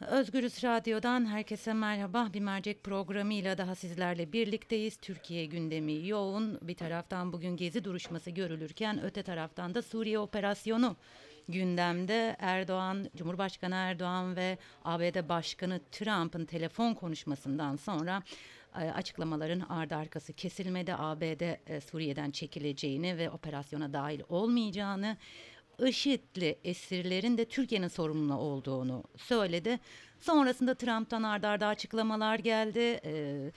Özgürüz Radyo'dan herkese merhaba. Bir mercek programıyla daha sizlerle birlikteyiz. Türkiye gündemi yoğun. Bir taraftan bugün gezi duruşması görülürken öte taraftan da Suriye operasyonu gündemde. Erdoğan, Cumhurbaşkanı Erdoğan ve ABD Başkanı Trump'ın telefon konuşmasından sonra e, açıklamaların ardı arkası kesilmedi. ABD e, Suriye'den çekileceğini ve operasyona dahil olmayacağını IŞİD'li esirlerin de Türkiye'nin sorumlu olduğunu söyledi. Sonrasında Trump'tan ardarda arda açıklamalar geldi. Ee,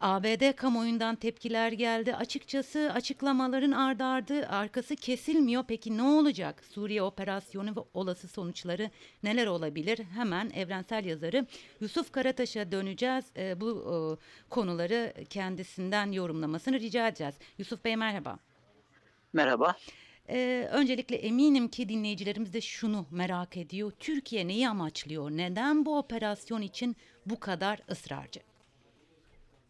ABD kamuoyundan tepkiler geldi. Açıkçası açıklamaların ardardı ardı arkası kesilmiyor. Peki ne olacak? Suriye operasyonu ve olası sonuçları neler olabilir? Hemen evrensel yazarı Yusuf Karataş'a döneceğiz. Ee, bu e, konuları kendisinden yorumlamasını rica edeceğiz. Yusuf Bey merhaba. Merhaba. Ee, öncelikle eminim ki dinleyicilerimiz de şunu merak ediyor. Türkiye neyi amaçlıyor? Neden bu operasyon için bu kadar ısrarcı?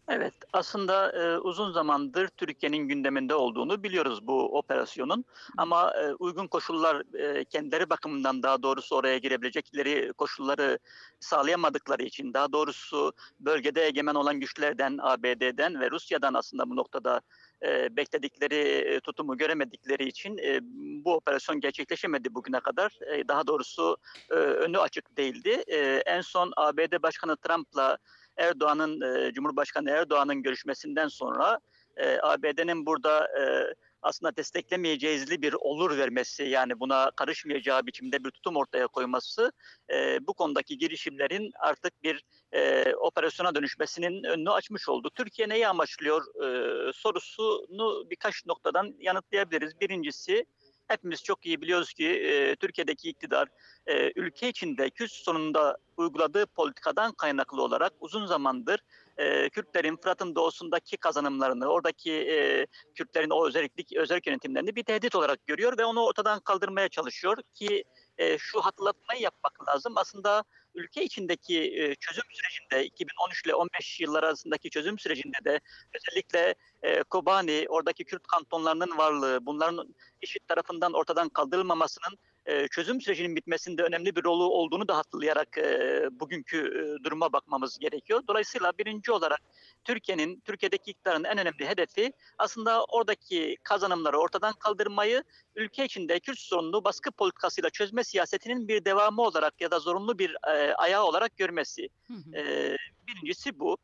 Evet, aslında e, uzun zamandır Türkiye'nin gündeminde olduğunu biliyoruz bu operasyonun. Ama e, uygun koşullar e, kendileri bakımından daha doğrusu oraya girebilecekleri koşulları sağlayamadıkları için, daha doğrusu bölgede egemen olan güçlerden, ABD'den ve Rusya'dan aslında bu noktada e, bekledikleri e, tutumu göremedikleri için e, bu operasyon gerçekleşemedi bugüne kadar. E, daha doğrusu e, önü açık değildi. E, en son ABD Başkanı Trump'la Erdoğan'ın e, Cumhurbaşkanı Erdoğan'ın görüşmesinden sonra e, ABD'nin burada e, aslında desteklemeyeceğizli bir olur vermesi yani buna karışmayacağı biçimde bir tutum ortaya koyması e, bu konudaki girişimlerin artık bir e, operasyona dönüşmesinin önünü açmış oldu. Türkiye neyi amaçlıyor e, sorusunu birkaç noktadan yanıtlayabiliriz. Birincisi hepimiz çok iyi biliyoruz ki e, Türkiye'deki iktidar e, ülke içinde Kürt sonunda uyguladığı politikadan kaynaklı olarak uzun zamandır e, Kürtlerin Fırat'ın doğusundaki kazanımlarını, oradaki e, Kürtlerin o özellik özellik yönetimlerini bir tehdit olarak görüyor ve onu ortadan kaldırmaya çalışıyor ki e, şu hatırlatmayı yapmak lazım. Aslında ülke içindeki e, çözüm sürecinde 2013 ile 15 yıllar arasındaki çözüm sürecinde de özellikle e, Kobani, oradaki Kürt kantonlarının varlığı, bunların eşit tarafından ortadan kaldırılmamasının e, çözüm sürecinin bitmesinde önemli bir rolü olduğunu da hatırlayarak e, bugünkü e, duruma bakmamız gerekiyor. Dolayısıyla birinci olarak Türkiye'nin, Türkiye'deki iktidarın en önemli hedefi aslında oradaki kazanımları ortadan kaldırmayı ülke içinde Kürt sorununu baskı politikasıyla çözme siyasetinin bir devamı olarak ya da zorunlu bir e, ayağı olarak görmesi. E, birincisi bu.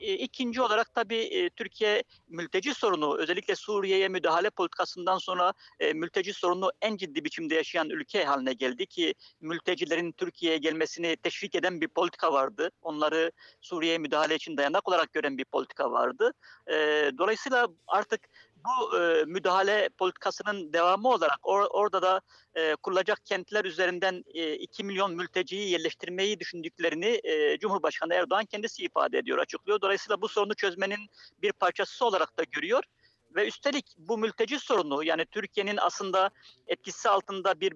E, ikinci olarak tabii e, Türkiye mülteci sorunu özellikle Suriye'ye müdahale politikasından sonra e, mülteci sorunu en ciddi biçimde yaşayan ülke haline geldi ki mültecilerin Türkiye'ye gelmesini teşvik eden bir politika vardı. Onları Suriye'ye müdahale için dayanak olarak gören bir politika vardı. Dolayısıyla artık bu e, müdahale politikasının devamı olarak or, orada da e, kurulacak kentler üzerinden e, 2 milyon mülteciyi yerleştirmeyi düşündüklerini e, Cumhurbaşkanı Erdoğan kendisi ifade ediyor, açıklıyor. Dolayısıyla bu sorunu çözmenin bir parçası olarak da görüyor. Ve üstelik bu mülteci sorunu yani Türkiye'nin aslında etkisi altında bir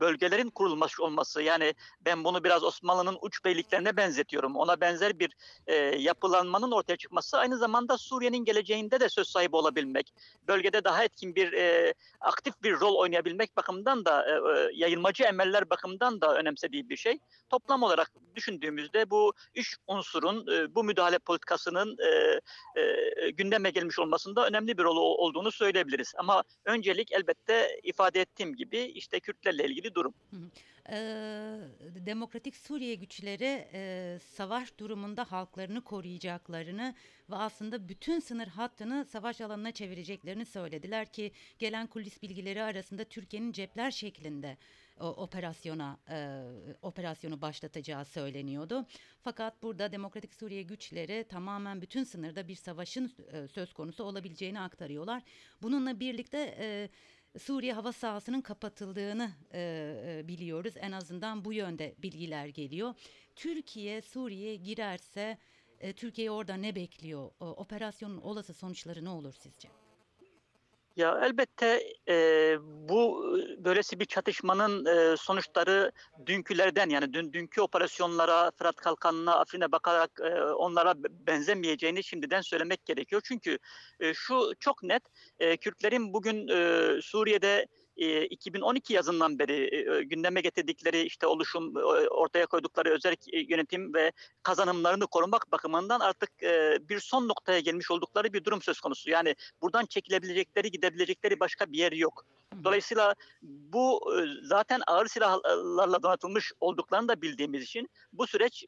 bölgelerin kurulmuş olması yani ben bunu biraz Osmanlı'nın uç beyliklerine benzetiyorum. Ona benzer bir e, yapılanmanın ortaya çıkması aynı zamanda Suriye'nin geleceğinde de söz sahibi olabilmek, bölgede daha etkin bir e, aktif bir rol oynayabilmek bakımından da e, e yayılmacı emeller bakımından da önemsediği bir şey. Toplam olarak düşündüğümüzde bu üç unsurun e, bu müdahale politikasının e, e, gündeme gelmiş olmasında önemli bir rol olduğunu söyleyebiliriz. Ama öncelik elbette ifade ettiğim gibi işte Kürtlerle ilgili durum. Ee, Demokratik Suriye güçleri e, savaş durumunda halklarını koruyacaklarını ve aslında bütün sınır hattını savaş alanına çevireceklerini söylediler ki gelen kulis bilgileri arasında Türkiye'nin cepler şeklinde o, operasyona e, operasyonu başlatacağı söyleniyordu. Fakat burada Demokratik Suriye güçleri tamamen bütün sınırda bir savaşın e, söz konusu olabileceğini aktarıyorlar. Bununla birlikte e, Suriye hava sahasının kapatıldığını e, e, biliyoruz. En azından bu yönde bilgiler geliyor. Türkiye Suriye'ye girerse e, Türkiye orada ne bekliyor? O, operasyonun olası sonuçları ne olur sizce? Ya elbette e, bu böylesi bir çatışmanın e, sonuçları dünkülerden yani dün dünkü operasyonlara, Fırat Kalkanı'na, Afrin'e bakarak e, onlara benzemeyeceğini şimdiden söylemek gerekiyor. Çünkü e, şu çok net, e, Kürtlerin bugün e, Suriye'de e, 2012 yazından beri e, gündeme getirdikleri işte oluşum, e, ortaya koydukları özel yönetim ve kazanımlarını korumak bakımından artık e, bir son noktaya gelmiş oldukları bir durum söz konusu. Yani buradan çekilebilecekleri, gidebilecekleri başka bir yer yok. Dolayısıyla bu zaten ağır silahlarla donatılmış olduklarını da bildiğimiz için bu süreç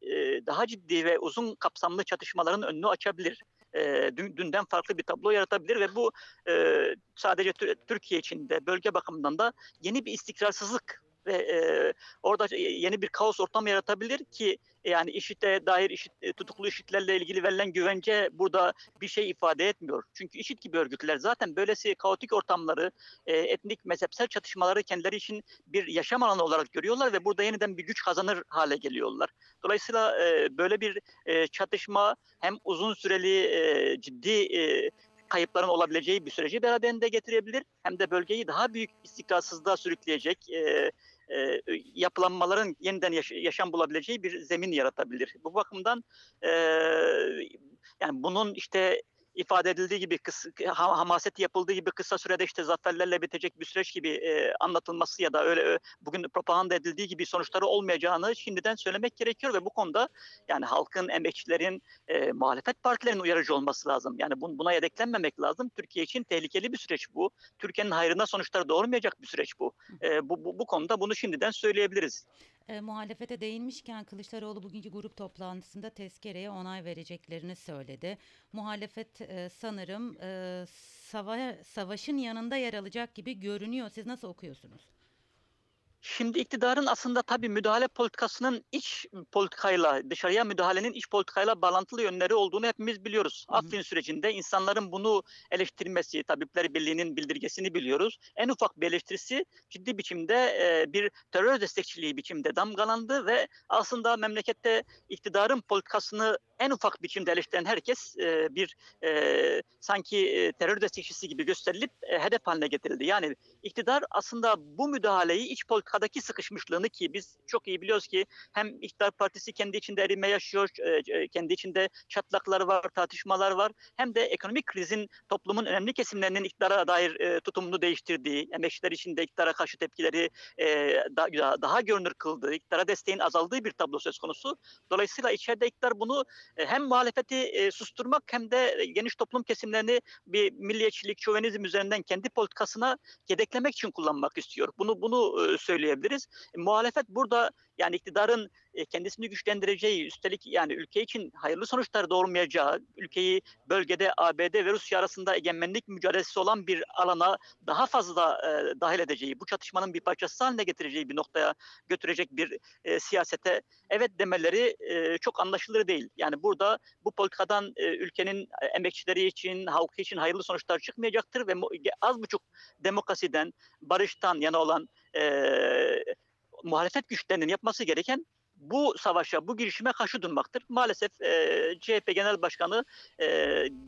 daha ciddi ve uzun kapsamlı çatışmaların önünü açabilir. E, dünden farklı bir tablo yaratabilir ve bu sadece Türkiye için de bölge bakımından da yeni bir istikrarsızlık ve orada yeni bir kaos ortamı yaratabilir ki yani IŞİD'e dair IŞİD, e, tutuklu IŞİD'lerle ilgili verilen güvence burada bir şey ifade etmiyor. Çünkü IŞİD gibi örgütler zaten böylesi kaotik ortamları, e, etnik, mezhepsel çatışmaları kendileri için bir yaşam alanı olarak görüyorlar ve burada yeniden bir güç kazanır hale geliyorlar. Dolayısıyla e, böyle bir çatışma hem uzun süreli ciddi kayıpların olabileceği bir süreci beraberinde getirebilir hem de bölgeyi daha büyük istikrarsızlığa sürükleyecek e, yapılanmaların yeniden yaş- yaşam bulabileceği bir zemin yaratabilir. Bu bakımdan e, yani bunun işte ifade edildiği gibi kısa, hamaset yapıldığı gibi kısa sürede işte zaferlerle bitecek bir süreç gibi e, anlatılması ya da öyle bugün propaganda edildiği gibi sonuçları olmayacağını şimdiden söylemek gerekiyor ve bu konuda yani halkın, emekçilerin, e, muhalefet partilerinin uyarıcı olması lazım. Yani bun, buna yedeklenmemek lazım. Türkiye için tehlikeli bir süreç bu. Türkiye'nin hayrına sonuçları doğurmayacak bir süreç bu. E, bu, bu. Bu konuda bunu şimdiden söyleyebiliriz. E, muhalefete değinmişken Kılıçdaroğlu bugünkü grup toplantısında tezkereye onay vereceklerini söyledi. Muhalefet e, sanırım e, sava savaşın yanında yer alacak gibi görünüyor. Siz nasıl okuyorsunuz? Şimdi iktidarın aslında tabii müdahale politikasının iç politikayla, dışarıya müdahalenin iç politikayla bağlantılı yönleri olduğunu hepimiz biliyoruz. Hı hı. Afrin sürecinde insanların bunu eleştirmesi, Tabipler Birliği'nin bildirgesini biliyoruz. En ufak bir eleştirisi ciddi biçimde e, bir terör destekçiliği biçimde damgalandı ve aslında memlekette iktidarın politikasını en ufak biçimde eleştiren herkes e, bir e, sanki e, terör destekçisi gibi gösterilip e, hedef haline getirildi. Yani iktidar aslında bu müdahaleyi iç politikadaki sıkışmışlığını ki biz çok iyi biliyoruz ki hem iktidar partisi kendi içinde erime yaşıyor, e, e, kendi içinde çatlaklar var, tartışmalar var. Hem de ekonomik krizin toplumun önemli kesimlerinin iktidara dair e, tutumunu değiştirdiği, emekçiler için de iktidara karşı tepkileri e, daha, daha görünür kıldığı, iktidara desteğin azaldığı bir tablo söz konusu. Dolayısıyla içeride iktidar bunu hem muhalefeti e, susturmak hem de geniş toplum kesimlerini bir milliyetçilik, şövenizm üzerinden kendi politikasına yedeklemek için kullanmak istiyor. Bunu bunu e, söyleyebiliriz. muhalefet burada yani iktidarın e, kendisini güçlendireceği, üstelik yani ülke için hayırlı sonuçlar doğurmayacağı, ülkeyi bölgede ABD ve Rusya arasında egemenlik mücadelesi olan bir alana daha fazla e, dahil edeceği, bu çatışmanın bir parçası haline getireceği bir noktaya götürecek bir e, siyasete evet demeleri e, çok anlaşılır değil. Yani burada bu politikadan e, ülkenin emekçileri için, halkı için hayırlı sonuçlar çıkmayacaktır ve az buçuk demokrasiden, barıştan yana olan e, muhalefet güçlerinin yapması gereken bu savaşa, bu girişime karşı durmaktır. Maalesef e, CHP Genel Başkanı e,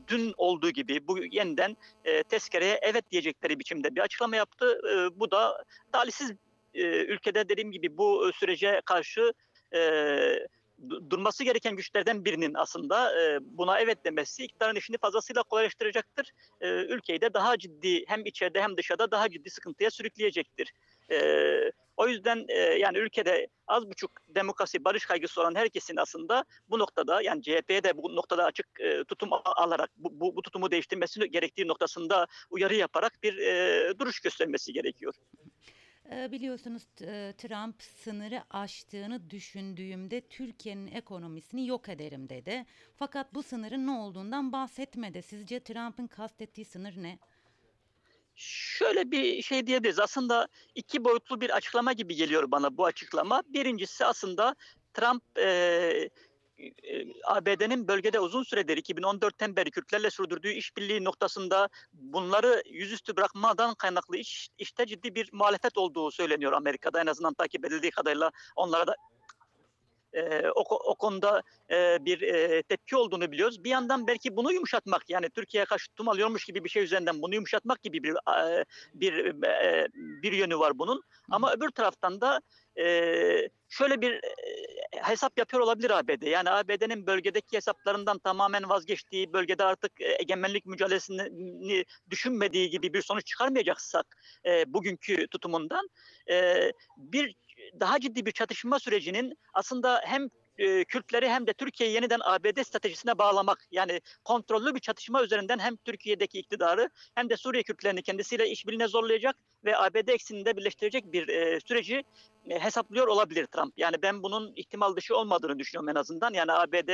dün olduğu gibi bu yeniden e, tezkereye evet diyecekleri biçimde bir açıklama yaptı. E, bu da talihsiz e, ülkede dediğim gibi bu sürece karşı e, durması gereken güçlerden birinin aslında e, buna evet demesi iktidarın işini fazlasıyla kolaylaştıracaktır. E, ülkeyi de daha ciddi hem içeride hem dışarıda daha ciddi sıkıntıya sürükleyecektir. E, o yüzden e, yani ülkede az buçuk demokrasi, barış kaygısı olan herkesin aslında bu noktada yani CHP'ye de bu noktada açık e, tutum alarak bu, bu, bu tutumu değiştirmesi gerektiği noktasında uyarı yaparak bir e, duruş göstermesi gerekiyor. Biliyorsunuz Trump sınırı aştığını düşündüğümde Türkiye'nin ekonomisini yok ederim dedi. Fakat bu sınırın ne olduğundan bahsetmedi. Sizce Trump'ın kastettiği sınır ne? Şöyle bir şey diyebiliriz. Aslında iki boyutlu bir açıklama gibi geliyor bana bu açıklama. Birincisi aslında Trump e, ABD'nin bölgede uzun süredir 2014'ten beri Kürtlerle sürdürdüğü işbirliği noktasında bunları yüzüstü bırakmadan kaynaklı iş, işte ciddi bir muhalefet olduğu söyleniyor Amerika'da en azından takip edildiği kadarıyla onlara da e, o, o konuda e, bir e, tepki olduğunu biliyoruz. Bir yandan belki bunu yumuşatmak yani Türkiye'ye karşı tutum alıyormuş gibi bir şey üzerinden bunu yumuşatmak gibi bir e, bir e, bir yönü var bunun. Ama öbür taraftan da e, şöyle bir hesap yapıyor olabilir ABD. Yani ABD'nin bölgedeki hesaplarından tamamen vazgeçtiği, bölgede artık egemenlik mücadelesini düşünmediği gibi bir sonuç çıkarmayacaksak e, bugünkü tutumundan e, bir daha ciddi bir çatışma sürecinin aslında hem e, Kürtleri hem de Türkiye'yi yeniden ABD stratejisine bağlamak yani kontrollü bir çatışma üzerinden hem Türkiye'deki iktidarı hem de Suriye Kürtlerini kendisiyle işbirliğine zorlayacak ve ABD ekseninde birleştirecek bir e, süreci e, hesaplıyor olabilir Trump. Yani ben bunun ihtimal dışı olmadığını düşünüyorum en azından. Yani ABD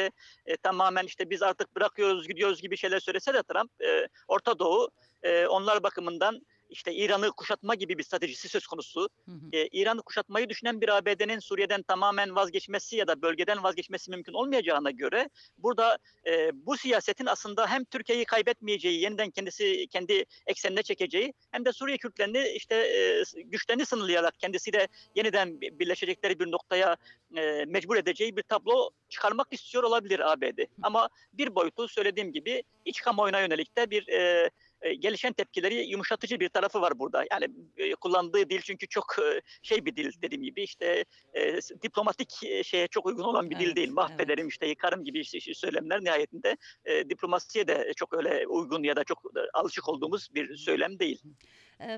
e, tamamen işte biz artık bırakıyoruz gidiyoruz gibi şeyler söylese de Trump e, Orta Doğu e, onlar bakımından işte İran'ı kuşatma gibi bir stratejisi söz konusu. Hı hı. Ee, İran'ı kuşatmayı düşünen bir ABD'nin Suriye'den tamamen vazgeçmesi ya da bölgeden vazgeçmesi mümkün olmayacağına göre burada e, bu siyasetin aslında hem Türkiye'yi kaybetmeyeceği, yeniden kendisi kendi eksenine çekeceği hem de Suriye Kürtlerini işte e, güçlerini sınırlayarak kendisiyle yeniden birleşecekleri bir noktaya e, mecbur edeceği bir tablo çıkarmak istiyor olabilir ABD. Ama bir boyutu söylediğim gibi iç kamuoyuna yönelik de bir e, e, gelişen tepkileri yumuşatıcı bir tarafı var burada. Yani e, kullandığı dil çünkü çok e, şey bir dil dediğim gibi işte e, diplomatik şeye çok uygun olan bir Evet, dil değil. Mahvederim işte yıkarım gibi işte, işte söylemler nihayetinde e, diplomasiye de çok öyle uygun ya da çok alışık olduğumuz bir söylem değil.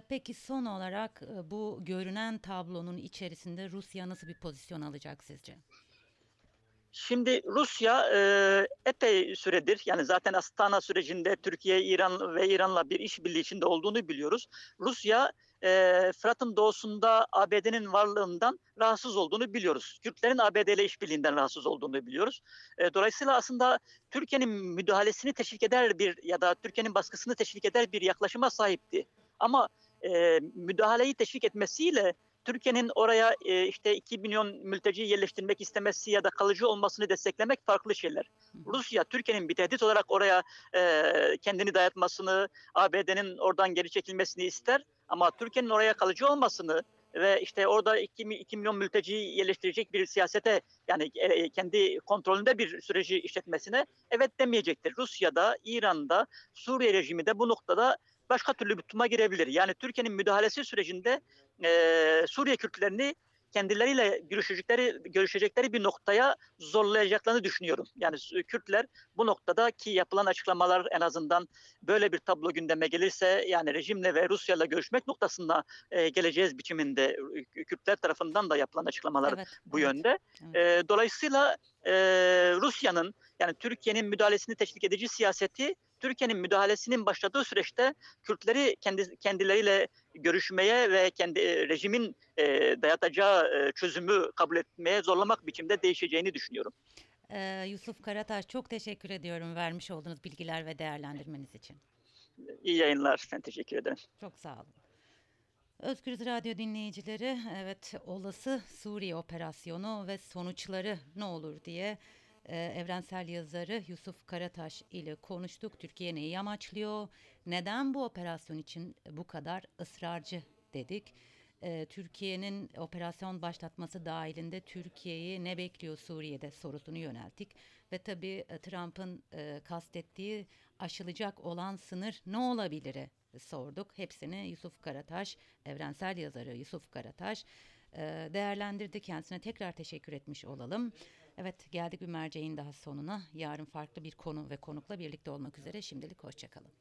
Peki son olarak bu görünen tablonun içerisinde Rusya nasıl bir pozisyon alacak sizce? Şimdi Rusya e, epey süredir yani zaten Astana sürecinde Türkiye, İran ve İran'la bir işbirliği içinde olduğunu biliyoruz. Rusya e, Fırat'ın doğusunda ABD'nin varlığından rahatsız olduğunu biliyoruz. Kürtlerin ABD ile işbirliğinden rahatsız olduğunu biliyoruz. E, dolayısıyla aslında Türkiye'nin müdahalesini teşvik eder bir ya da Türkiye'nin baskısını teşvik eder bir yaklaşıma sahipti. Ama e, müdahaleyi teşvik etmesiyle Türkiye'nin oraya e, işte 2 milyon mülteci yerleştirmek istemesi ya da kalıcı olmasını desteklemek farklı şeyler. Rusya Türkiye'nin bir tehdit olarak oraya e, kendini dayatmasını, ABD'nin oradan geri çekilmesini ister ama Türkiye'nin oraya kalıcı olmasını ve işte orada 2, 2 milyon mülteciyi yerleştirecek bir siyasete yani e, kendi kontrolünde bir süreci işletmesine evet demeyecektir. Rusya'da, İran'da, Suriye rejimi de bu noktada başka türlü bir tutuma girebilir. Yani Türkiye'nin müdahalesi sürecinde e, Suriye Kürtlerini kendileriyle görüşecekleri görüşecekleri bir noktaya zorlayacaklarını düşünüyorum. Yani Kürtler bu noktada ki yapılan açıklamalar en azından böyle bir tablo gündeme gelirse yani rejimle ve Rusya'yla görüşmek noktasında e, geleceğiz biçiminde Kürtler tarafından da yapılan açıklamalar Evet, bu evet. yönde. evet. E, dolayısıyla e, Rusya'nın yani Türkiye'nin müdahalesini teşvik edici siyaseti Türkiye'nin müdahalesinin başladığı süreçte Kürtleri kendi kendileriyle görüşmeye ve kendi e, rejimin e, dayatacağı e, çözümü kabul etmeye zorlamak biçimde değişeceğini düşünüyorum. Ee, Yusuf Karataş çok teşekkür ediyorum vermiş olduğunuz bilgiler ve değerlendirmeniz için. İyi yayınlar. Ben teşekkür ederim. Çok sağ olun. Özgürüz Radyo dinleyicileri, evet olası Suriye operasyonu ve sonuçları ne olur diye evrensel yazarı Yusuf Karataş ile konuştuk. Türkiye neyi amaçlıyor? Neden bu operasyon için bu kadar ısrarcı dedik. E, Türkiye'nin operasyon başlatması dahilinde Türkiye'yi ne bekliyor Suriye'de sorusunu yönelttik. Ve tabii e, Trump'ın e, kastettiği aşılacak olan sınır ne olabilir sorduk. Hepsini Yusuf Karataş, evrensel yazarı Yusuf Karataş e, değerlendirdi. Kendisine tekrar teşekkür etmiş olalım. Evet geldik bir merceğin daha sonuna. Yarın farklı bir konu ve konukla birlikte olmak üzere. Şimdilik hoşçakalın.